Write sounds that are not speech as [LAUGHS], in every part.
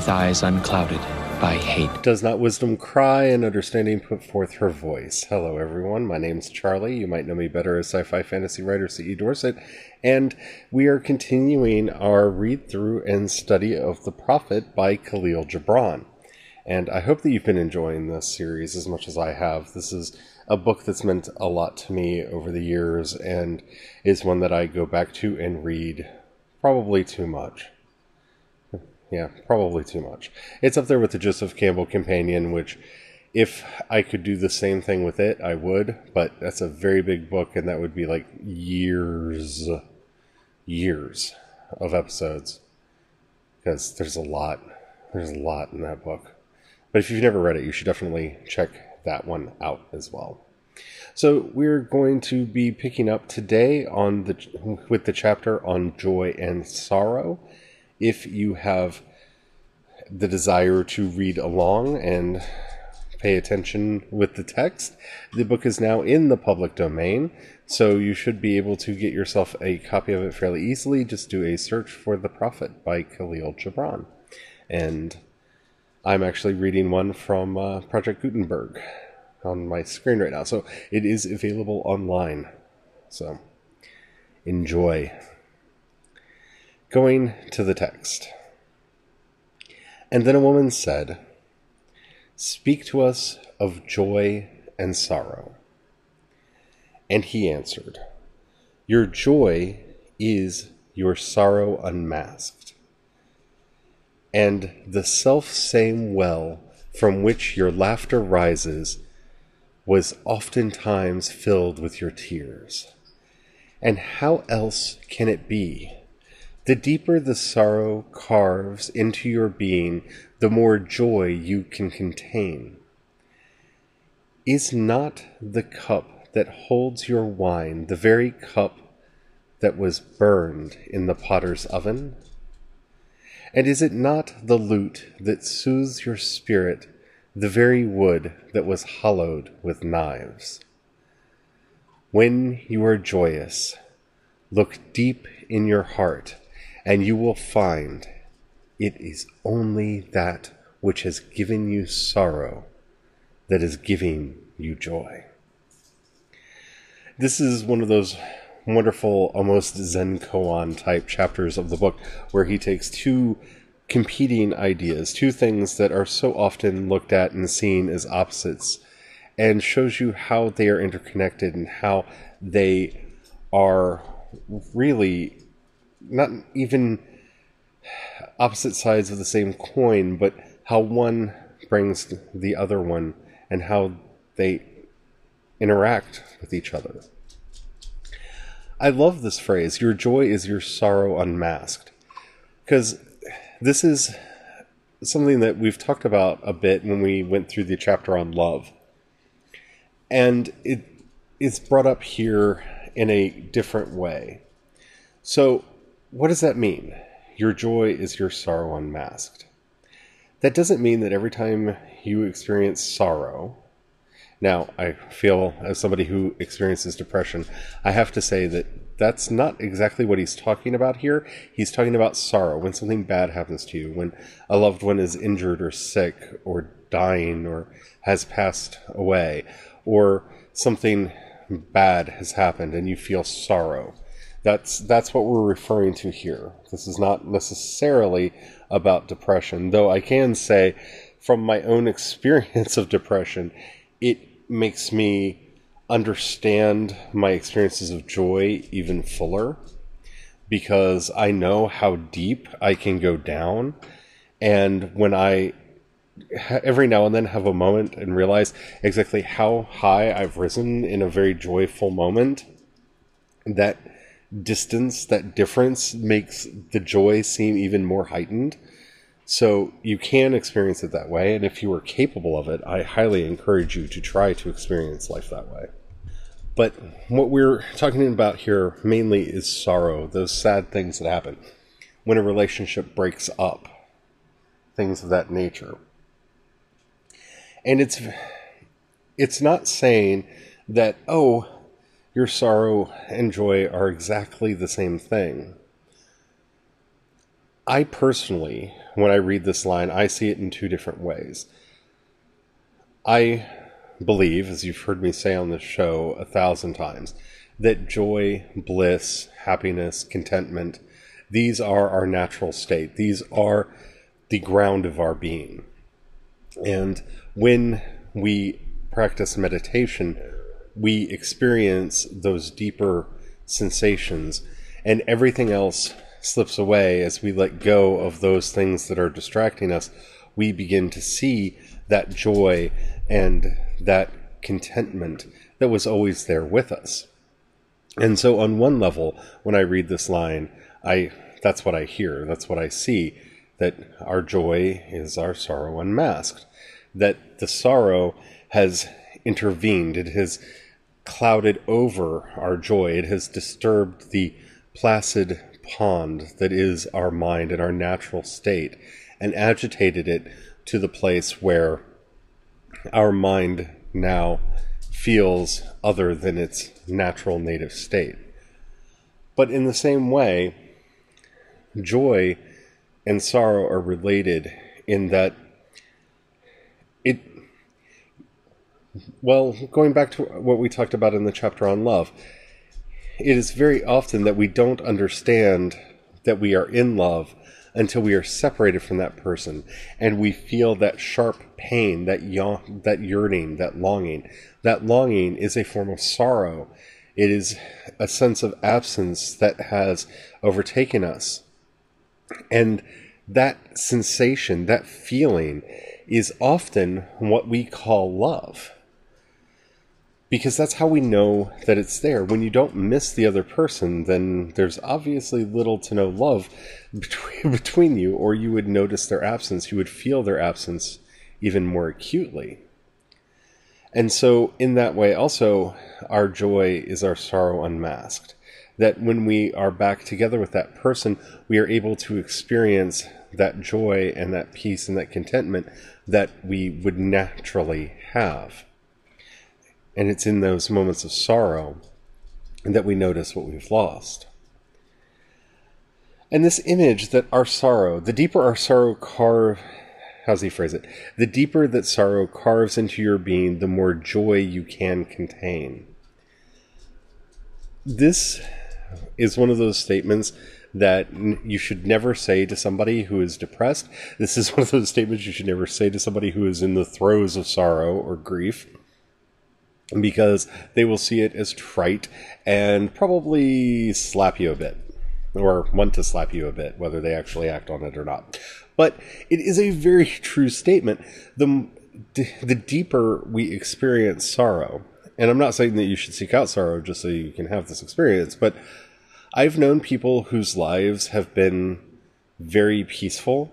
With eyes unclouded by hate. Does not wisdom cry and understanding put forth her voice? Hello, everyone. My name's Charlie. You might know me better as sci fi fantasy writer C.E. Dorset. And we are continuing our read through and study of The Prophet by Khalil Gibran. And I hope that you've been enjoying this series as much as I have. This is a book that's meant a lot to me over the years and is one that I go back to and read probably too much. Yeah, probably too much. It's up there with the Joseph Campbell Companion, which, if I could do the same thing with it, I would, but that's a very big book, and that would be like years, years of episodes. Because there's a lot. There's a lot in that book. But if you've never read it, you should definitely check that one out as well. So we're going to be picking up today on the with the chapter on joy and sorrow. If you have the desire to read along and pay attention with the text, the book is now in the public domain, so you should be able to get yourself a copy of it fairly easily. Just do a search for The Prophet by Khalil Gibran. And I'm actually reading one from uh, Project Gutenberg on my screen right now. So it is available online. So enjoy. Going to the text. And then a woman said, Speak to us of joy and sorrow. And he answered, Your joy is your sorrow unmasked, and the self same well from which your laughter rises was oftentimes filled with your tears. And how else can it be? The deeper the sorrow carves into your being, the more joy you can contain. Is not the cup that holds your wine the very cup that was burned in the potter's oven? And is it not the lute that soothes your spirit, the very wood that was hollowed with knives? When you are joyous, look deep in your heart, and you will find it is only that which has given you sorrow that is giving you joy. This is one of those wonderful, almost Zen koan type chapters of the book where he takes two competing ideas, two things that are so often looked at and seen as opposites, and shows you how they are interconnected and how they are really not even opposite sides of the same coin, but how one brings the other one and how they interact with each other. I love this phrase, your joy is your sorrow unmasked. Because this is something that we've talked about a bit when we went through the chapter on love. And it is brought up here in a different way. So, what does that mean? Your joy is your sorrow unmasked. That doesn't mean that every time you experience sorrow, now, I feel as somebody who experiences depression, I have to say that that's not exactly what he's talking about here. He's talking about sorrow when something bad happens to you, when a loved one is injured or sick or dying or has passed away, or something bad has happened and you feel sorrow. That's that's what we're referring to here. This is not necessarily about depression, though I can say from my own [LAUGHS] experience of depression, it makes me understand my experiences of joy even fuller because I know how deep I can go down. And when I every now and then have a moment and realize exactly how high I've risen in a very joyful moment, that distance, that difference makes the joy seem even more heightened. So you can experience it that way, and if you are capable of it, I highly encourage you to try to experience life that way. But what we're talking about here mainly is sorrow, those sad things that happen when a relationship breaks up, things of that nature. And it's it's not saying that oh, your sorrow and joy are exactly the same thing. I personally, when I read this line, I see it in two different ways. I believe, as you've heard me say on this show a thousand times, that joy, bliss, happiness, contentment, these are our natural state. These are the ground of our being. And when we practice meditation, we experience those deeper sensations, and everything else slips away as we let go of those things that are distracting us. We begin to see that joy and that contentment that was always there with us. And so, on one level, when I read this line, I that's what I hear, that's what I see that our joy is our sorrow unmasked, that the sorrow has intervened, it has clouded over our joy, it has disturbed the placid pond that is our mind and our natural state, and agitated it to the place where our mind now feels other than its natural native state. But in the same way, joy and sorrow are related in that it well going back to what we talked about in the chapter on love it is very often that we don't understand that we are in love until we are separated from that person and we feel that sharp pain that yawn, that yearning that longing. That longing is a form of sorrow. It is a sense of absence that has overtaken us. And that sensation, that feeling, is often what we call love. Because that's how we know that it's there. When you don't miss the other person, then there's obviously little to no love [LAUGHS] between, between you, or you would notice their absence. You would feel their absence even more acutely. And so, in that way, also, our joy is our sorrow unmasked that when we are back together with that person, we are able to experience that joy and that peace and that contentment that we would naturally have. And it's in those moments of sorrow that we notice what we've lost. And this image that our sorrow, the deeper our sorrow carve, how's he phrase it? The deeper that sorrow carves into your being, the more joy you can contain. This is one of those statements that you should never say to somebody who is depressed. This is [LAUGHS] one of those statements you should never say to somebody who is in the throes of sorrow or grief because they will see it as trite and probably slap you a bit or want to slap you a bit, whether they actually act on it or not. But it is a very [LAUGHS] true statement. The, the deeper we experience sorrow, and I'm not saying that you should seek out sorrow just so you can have this experience, but I've known people whose lives have been very peaceful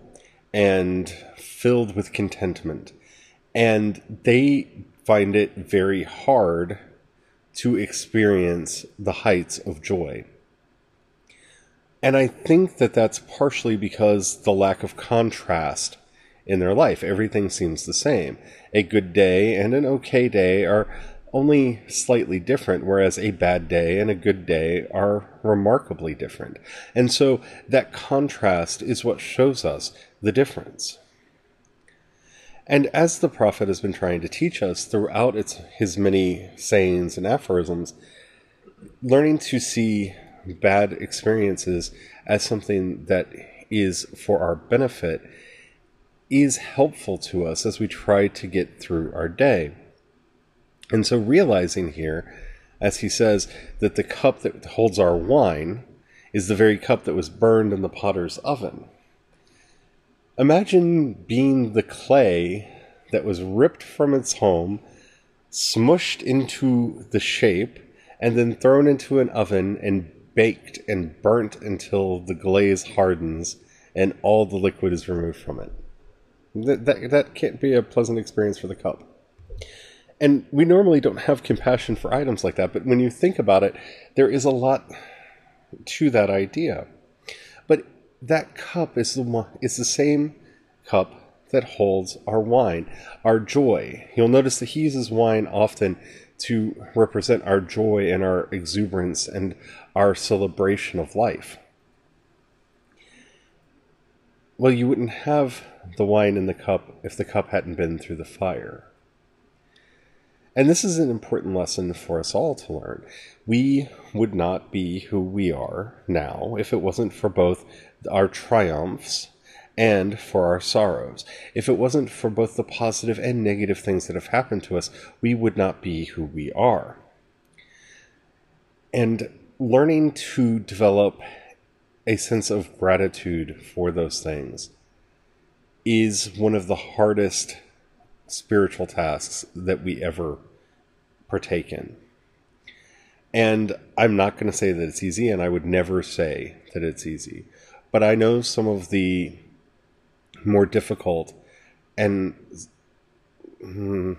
and filled with contentment, and they find it very hard to experience the heights of joy. And I think that that's partially because the lack of contrast in their life. Everything seems the same. A good day and an okay day are only slightly different, whereas a bad day and a good day are remarkably different. And so that contrast is what shows us the difference. And as the prophet has been trying to teach us throughout its, his many sayings and aphorisms, learning to see bad experiences as something that is for our benefit is helpful to us as we try to get through our day. And so, realizing here, as he says, that the cup that holds our wine is the very cup that was burned in the potter's oven. Imagine being the clay that was ripped from its home, smushed into the shape, and then thrown into an oven and baked and burnt until the glaze hardens and all the liquid is removed from it. That, that, that can't be a pleasant experience for the cup. And we normally don't have compassion for items like that, but when you think about it, there is a lot to that idea. But that cup is the it's the same cup that holds our wine, our joy. You'll notice that he uses wine often to represent our joy and our exuberance and our celebration of life. Well, you wouldn't have the wine in the cup if the cup hadn't been through the fire. And this is an important lesson for us all to learn. We would not be who we are now if it wasn't for both our triumphs and for our sorrows. If it wasn't for both the positive and negative things that have happened to us, we would not be who we are. And learning to develop a sense of gratitude for those things is one of the hardest spiritual tasks that we ever partake in. And I'm not going to say that it's easy, and I would never say that it's easy. But I know some of the more difficult and mm,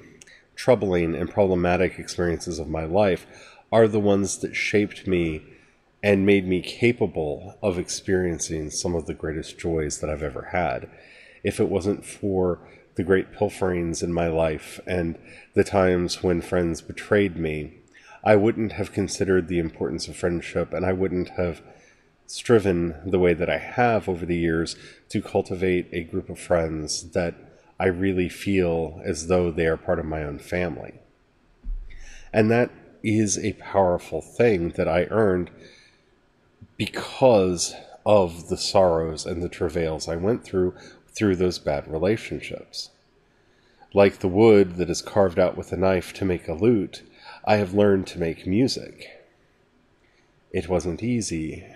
troubling and problematic experiences of my life are the ones that shaped me and made me capable of experiencing some of the greatest joys that I've ever had. If it wasn't for the great pilferings in my life and the times when friends betrayed me, I wouldn't have considered the importance of friendship and I wouldn't have striven the way that I have over the years to cultivate a group of friends that I really feel as though they are part of my own family. And that is a powerful thing that I earned because of the sorrows and the travails I went through through those bad relationships. Like the wood that is carved out with a knife to make a lute, I have learned to make music. It wasn't easy,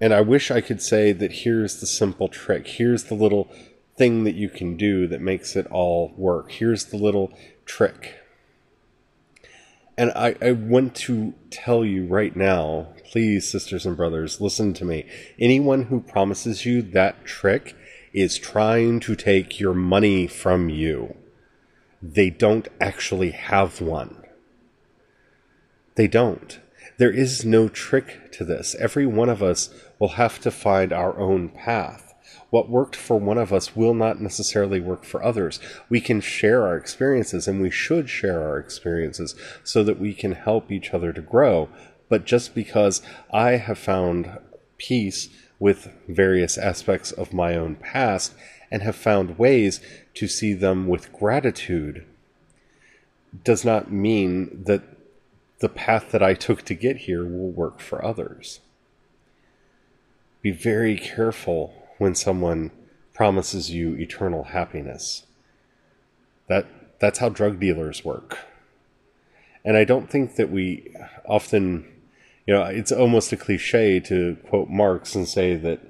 and I wish I could say that here's the simple trick. Here's the little thing that you can do that makes it all work. Here's the little trick. And I, I want to tell you right now, please, sisters and brothers, listen to me. Anyone who promises you that trick is trying to take your money from you. They don't actually have one. They don't. There is no trick to this. Every one of us will have to find our own path. What worked for one of us will not necessarily work for others. We can share our experiences and we should share our experiences so that we can help each other to grow. But just because I have found peace with various aspects of my own past and have found ways to see them with gratitude does not mean that the path that I took to get here will work for others. Be very careful when someone promises you eternal happiness. That that's how drug dealers work. And I don't think that we often you know, it's almost a cliche to quote Marx and say that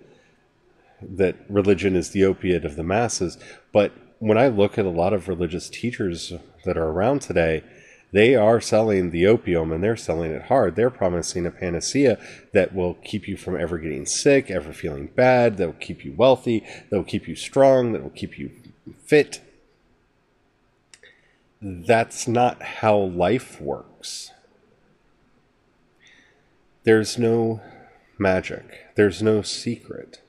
that religion is the opiate of the masses, but when I look at a lot of religious teachers that are around today, they are selling the opium and they're selling it hard. They're promising a panacea that will keep you from ever getting sick, ever feeling bad, that will keep you wealthy, that will keep you strong, that will keep you fit. That's not how life works. There's no magic, there's no secret.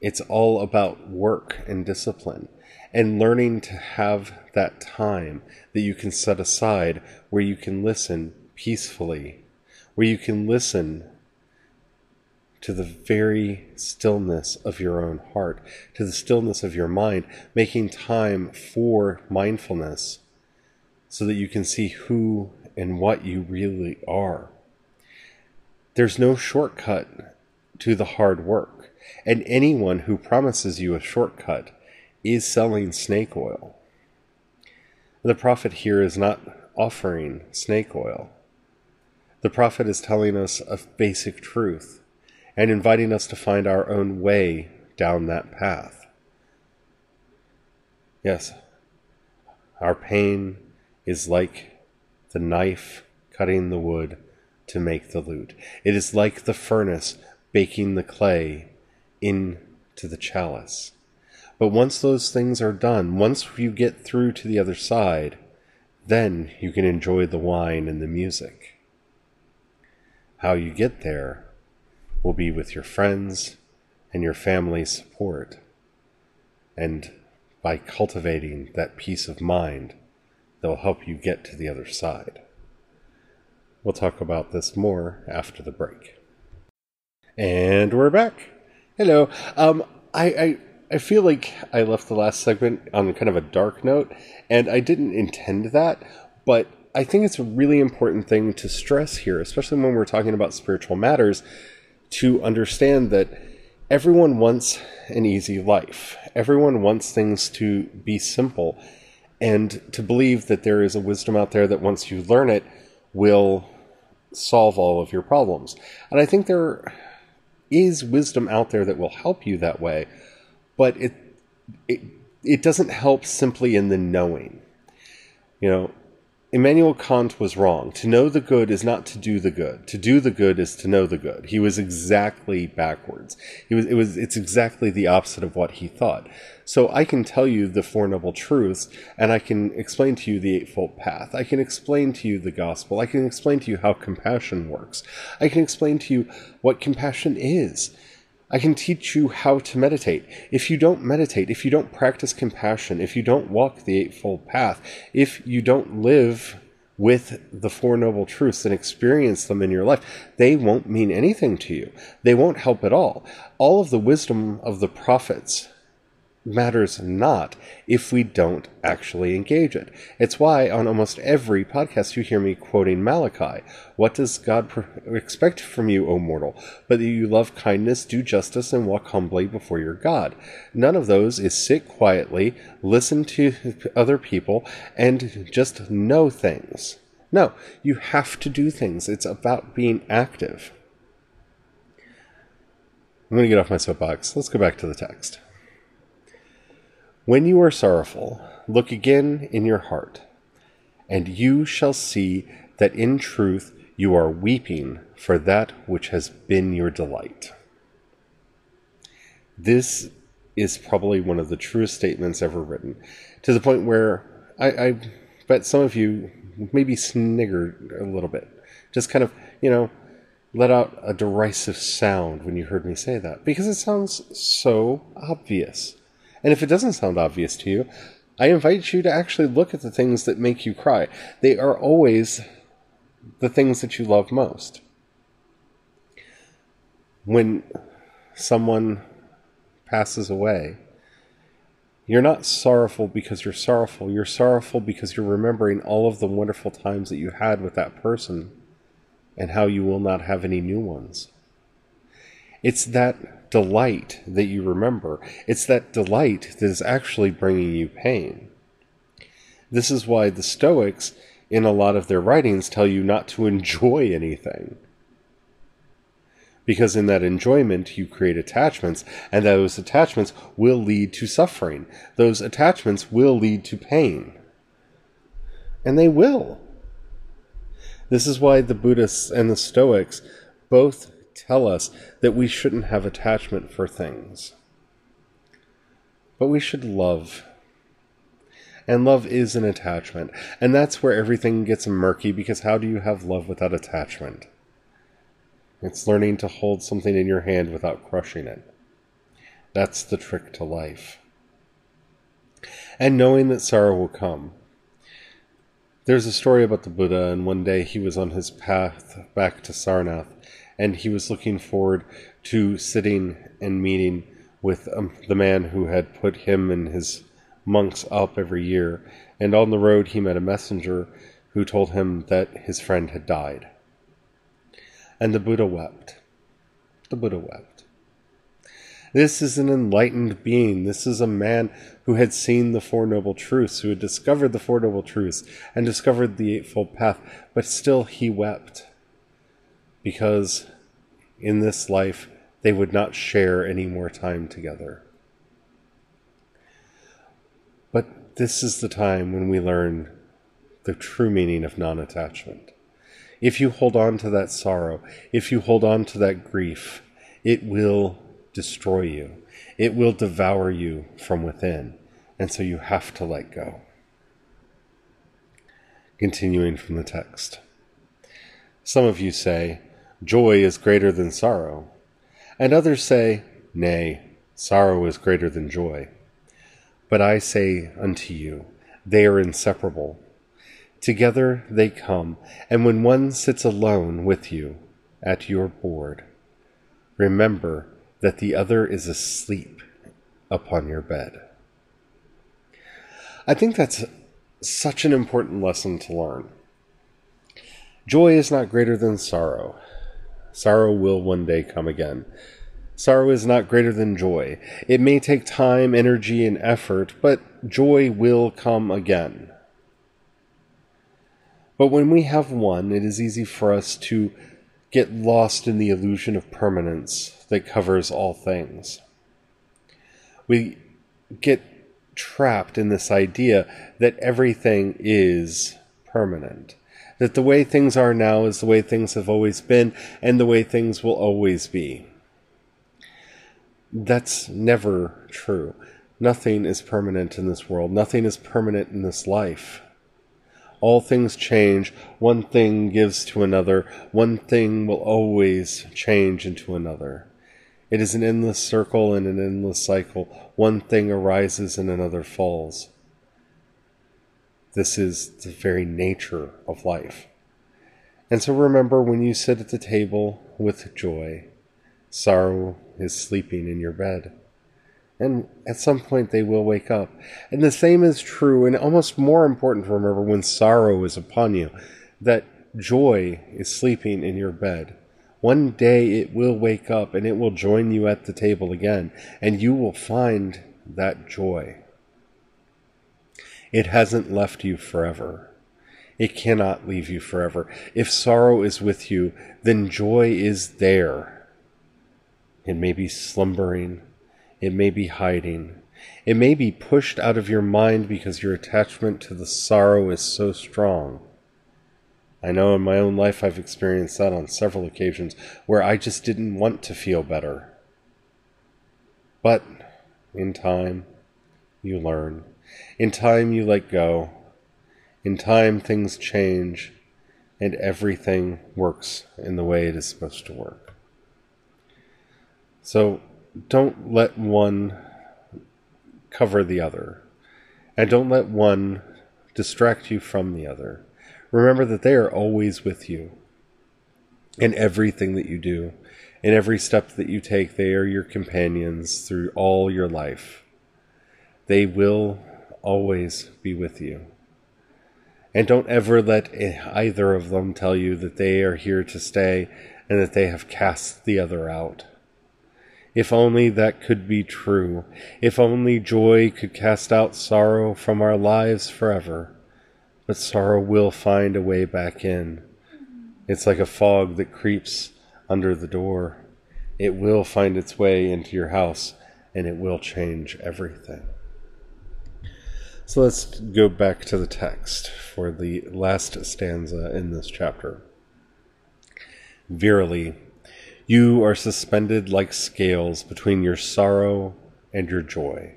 It's all about work and discipline and learning to have that time that you can set aside where you can listen peacefully, where you can listen to the very stillness of your own heart, to the stillness of your mind, making time for mindfulness so that you can see who and what you really are. There's no shortcut to the hard work, and anyone who promises you a shortcut is selling snake oil. The prophet here is not offering snake oil. The prophet is telling us a basic truth and inviting us to find our own way down that path. Yes, our pain is like the knife cutting the wood to make the lute. It is like the furnace baking the clay into the chalice. But once those things are done, once you get through to the other side, then you can enjoy the wine and the music. How you get there will be with your friends and your family's support, and by cultivating that peace of mind that will help you get to the other side. We'll talk about this more after the break. And we're back. Hello. Um, I, I I feel like I left the last segment on kind of a dark note, and I didn't intend that, but I think it's a really important thing to stress here, especially when we're talking about spiritual matters, to understand that everyone wants an easy life. Everyone wants things to be simple, and to believe that there is a wisdom out there that once you learn it will solve all of your problems. And I think there is wisdom out there that will help you that way, but it it it doesn't help simply in the knowing. You know, Immanuel Kant was wrong. To know the good is not to do the good. To do the good is to know the good. He was exactly backwards. He was it was it's exactly the opposite of what he thought. So I can tell you the Four Noble Truths, and I can explain to you the Eightfold Path. I can explain to you the Gospel. I can explain to you how compassion works. I can explain to you what compassion is. I can teach you how to meditate. If you don't meditate, if you don't practice compassion, if you don't walk the Eightfold Path, if you don't live with the Four Noble Truths and experience them in your life, they won't mean anything to you. They won't help at all. All of the wisdom of the prophets matters not if we don't actually engage it. It's why on almost every podcast you hear me quoting Malachi. What does God expect from you, O mortal? But that you love kindness, do justice, and walk humbly before your God. None of those is sit quietly, listen to other people, and just know things. No, you have to do things. It's about being active. I'm going to get off my soapbox. Let's go back to the text. When you are sorrowful, look again in your heart, and you shall see that in truth you are weeping for that which has been your delight. This is probably one of the truest statements ever written, to the point where I, I bet some of you maybe sniggered a little bit. Just kind of, you know, let out a derisive sound when you heard me say that, because it sounds so obvious. And if it doesn't sound obvious to you, I invite you to actually look at the things that make you cry. They are always the things that you love most. When someone passes away, you're not sorrowful because you're sorrowful. You're sorrowful because you're remembering all of the wonderful times that you had with that person and how you will not have any new ones. It's that delight that you remember. It's that delight that is actually bringing you pain. This is why the Stoics, in a lot of their writings, tell you not to enjoy anything. Because in that enjoyment, you create attachments, and those attachments will lead to suffering. Those attachments will lead to pain. And they will. This is why the Buddhists and the Stoics both tell us that we shouldn't have attachment for things. But we should love. And love is an attachment. And that's where everything gets murky because how do you have love without attachment? It's learning to hold something in your hand without crushing it. That's the trick to life. And knowing that sorrow will come. There's a story about the Buddha, and one day he was on his path back to Sarnath, and he was looking forward to sitting and meeting with um, the man who had put him and his monks up every year. And on the road, he met a messenger who told him that his friend had died. And the Buddha wept. The Buddha wept. This is an enlightened being. This is a man who had seen the Four Noble Truths, who had discovered the Four Noble Truths and discovered the Eightfold Path, but still he wept because in this life they would not share any more time together. But this is the time when we learn the true meaning of non attachment. If you hold on to that sorrow, if you hold on to that grief, it will destroy you. It will devour you from within. And so you have to let go. Continuing from the text. Some of you say, Joy is greater than sorrow. And others say, Nay, sorrow is greater than joy. But I say unto you, they are inseparable. Together they come, and when one sits alone with you at your board, remember that the other is asleep upon your bed. I think that's such an important lesson to learn. Joy is not greater than sorrow. Sorrow will one day come again. Sorrow is not greater than joy. It may take time, energy, and effort, but joy will come again. But when we have one, it is easy for us to get lost in the illusion of permanence that covers all things. We get trapped in this idea that everything is permanent. That the way things are now is the way things have always been and the way things will always be. That's never true. Nothing is permanent in this world. Nothing is permanent in this life. All things change. One thing gives to another. One thing will always change into another. It is an endless circle and an endless cycle. One thing arises and another falls. This is the very nature of life. And so remember when you sit at the table with joy, sorrow is sleeping in your bed. And at some point they will wake up. And the same is true, and almost more important to remember when sorrow is upon you, that joy is sleeping in your bed. One day it will wake up and it will join you at the table again, and you will find that joy. It hasn't left you forever. It cannot leave you forever. If sorrow is with you, then joy is there. It may be slumbering, it may be hiding, it may be pushed out of your mind because your attachment to the sorrow is so strong. I know in my own life I've experienced that on several occasions where I just didn't want to feel better. But in time, you learn. In time, you let go. In time, things change, and everything works in the way it is supposed to work. So don't let one cover the other, and don't let one distract you from the other. Remember that they are always with you in everything that you do. In every step that you take, they are your companions through all your life. They will always be with you. And don't ever let either of them tell you that they are here to stay and that they have cast the other out. If only that could be true. If only joy could cast out sorrow from our lives forever but sorrow will find a way back in. It's like a fog that creeps under the door. It will find its way into your house and it will change everything. So let's go back to the text for the last stanza in this chapter. Verily, you are suspended like scales between your sorrow and your joy.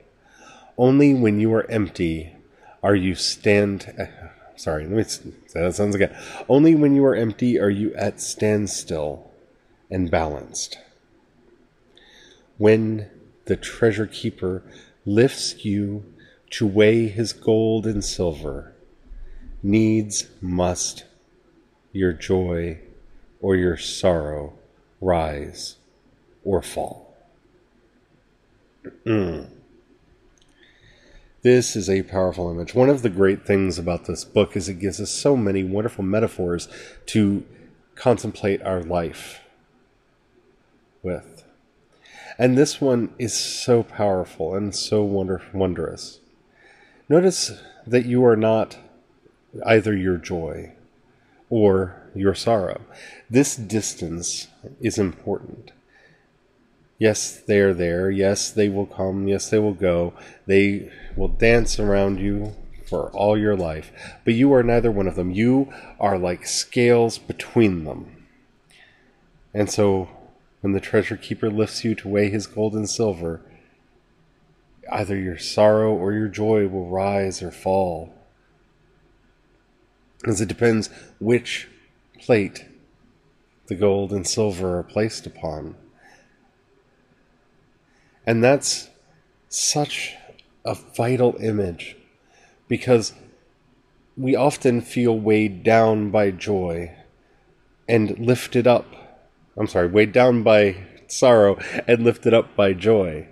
Only when you are empty are you stand [LAUGHS] Sorry, let me say that sounds again. Only when you are empty are you at standstill and balanced. When the treasure keeper lifts you to weigh his gold and silver, needs must your joy or your sorrow rise or fall. [CLEARS THROAT] This is a powerful image. One of the great things about this book is it gives us so many wonderful metaphors to contemplate our life with. And this one is so powerful and so wonder- wondrous. Notice that you are not either your joy or your sorrow. This distance is important. Yes, they are there. Yes, they will come. Yes, they will go. They will dance around you for all your life, but you are neither one of them. You are like scales between them. And so, when the treasure keeper lifts you to weigh his gold and silver, either your sorrow or your joy will rise or fall. As it depends which plate the gold and silver are placed upon. And that's such a vital image because we often feel weighed down by joy and lifted up. I'm sorry, weighed down by sorrow and lifted up by joy.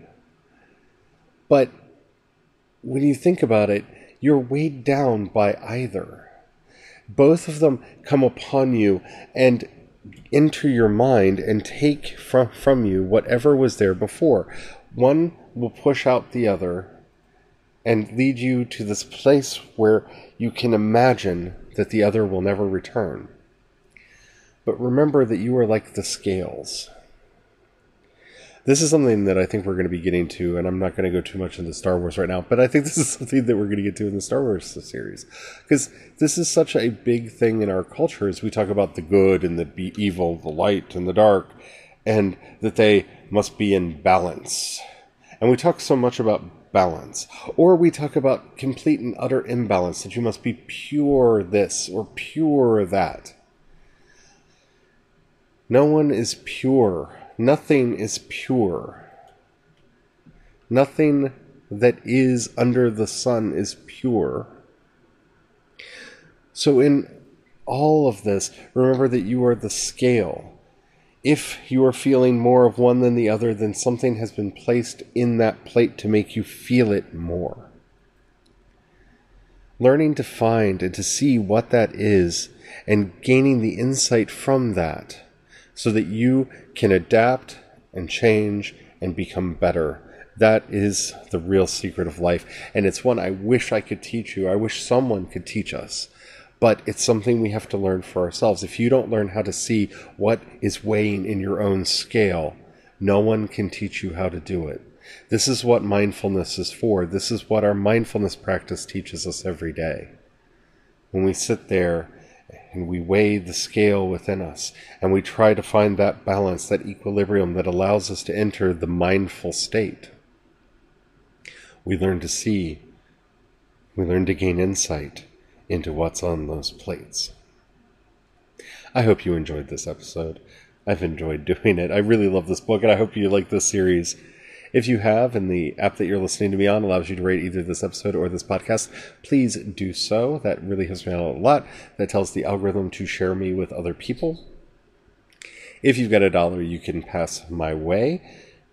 But when you think about it, you're weighed down by either. Both of them come upon you and enter your mind and take from, from you whatever was there before. One will push out the other and lead you to this place where you can imagine that the other will never return. But remember that you are like the scales. This is something that I think we're going to be getting to, and I'm not going to go too much into Star Wars right now, but I think [LAUGHS] this is something that we're going to get to in the Star Wars series. Because this is such a big thing in our culture as we talk about the good and the evil, the light and the dark, and that they must be in balance. And we talk so much about balance. Or we talk about complete and utter imbalance, that you must be pure this or pure that. No one is pure Nothing is pure. Nothing that is under the sun is pure. So, in all of this, remember that you are the scale. If you are feeling more of one than the other, then something has been placed in that plate to make you feel it more. Learning to find and to see what that is and gaining the insight from that so that you can adapt and change and become better. That is the real secret of life. And it's one I wish I could teach you. I wish someone could teach us. But it's something we have to learn for ourselves. If you don't learn how to see what is weighing in your own scale, no one can teach you how to do it. This is what mindfulness is for. This is what our mindfulness practice teaches us every day. When we sit there and we weigh the scale within us and we try to find that balance, that equilibrium that allows us to enter the mindful state. We learn to see, we learn to gain insight into what's on those plates. I hope you enjoyed this episode. I've enjoyed [LAUGHS] doing it. I really love this book, and I hope you like this series. If you have, and the app that you're listening to me on allows you to rate either this episode or this podcast, please do so. That really helps me out a lot. That tells the algorithm to share me with other people. If you've got a dollar you can pass my way,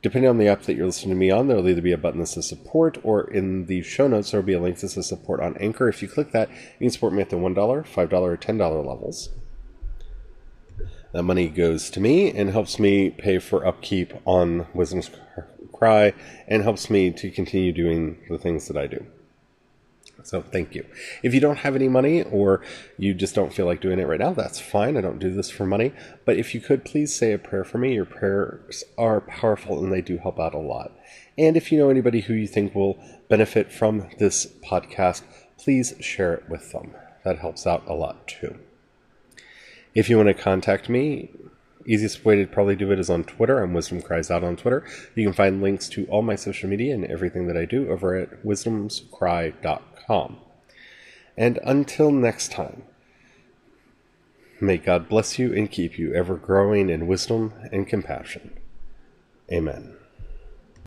depending on the app that you're listening to me on, there'll either be a button that says support or in the show notes there'll be a link that says support on Anchor. If you click that, you can support me at the $1, $5, or $10 levels. That money goes to me and helps me pay for upkeep on Wisdom's cry and helps me to continue doing the things that I do. So thank you. If you don't have any money or you just don't feel like doing it right now, that's fine. I don't do this for money. But if you could please say a prayer for me, your prayers are powerful and they do help out a lot. And if you know anybody who you think will benefit from this podcast, please share it with them. That helps out a lot too. If you want to contact me, Easiest way to probably do it is on Twitter. I'm Wisdom Cries Out on Twitter. You can find links to all my social media and everything that I do over at wisdomscry.com. And until next time, may God bless you and keep you ever growing in wisdom and compassion. Amen.